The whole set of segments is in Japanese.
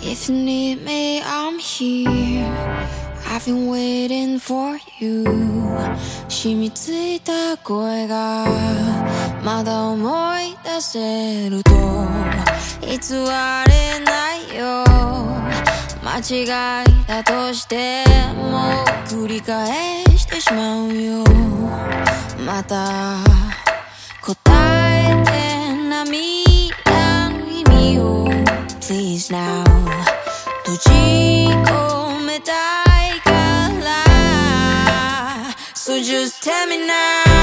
If you need me, I'm here. I've been waiting for you. 染みついた声がまだ思い出せると偽れないよ間違いだとしても繰り返してしまうよまた So just tell me now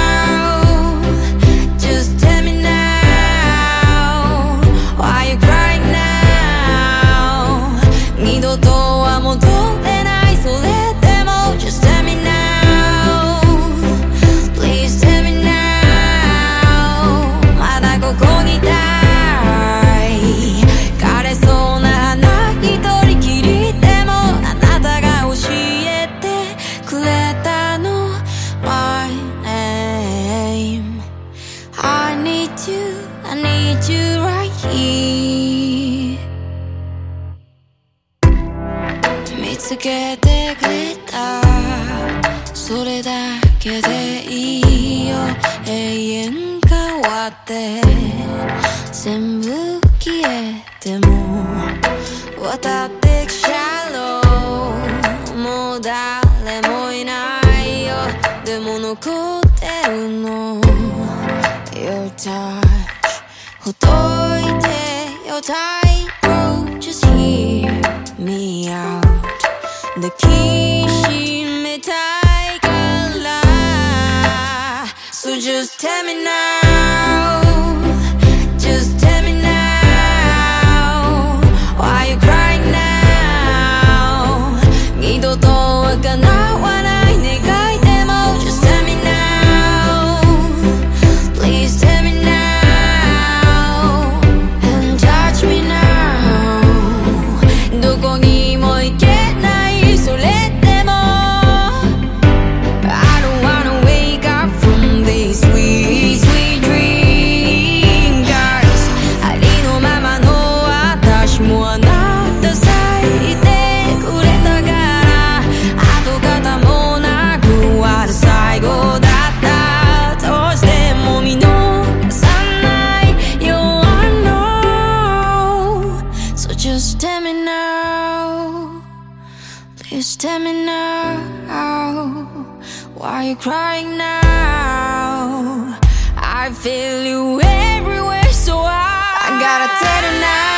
見つけてくれた。それだけでいいよ。永遠変わって。全部消えても。渡ってきちゃろうもう誰もいないよ。でも残ってるの。Your touch ほどいて。よ tight So just tell me now. Just tell me now. Please tell me now. Why you crying now? I feel you everywhere so I, I gotta tell you now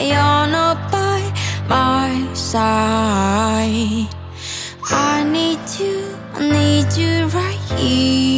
You're not by my side. I need you, I need you right here.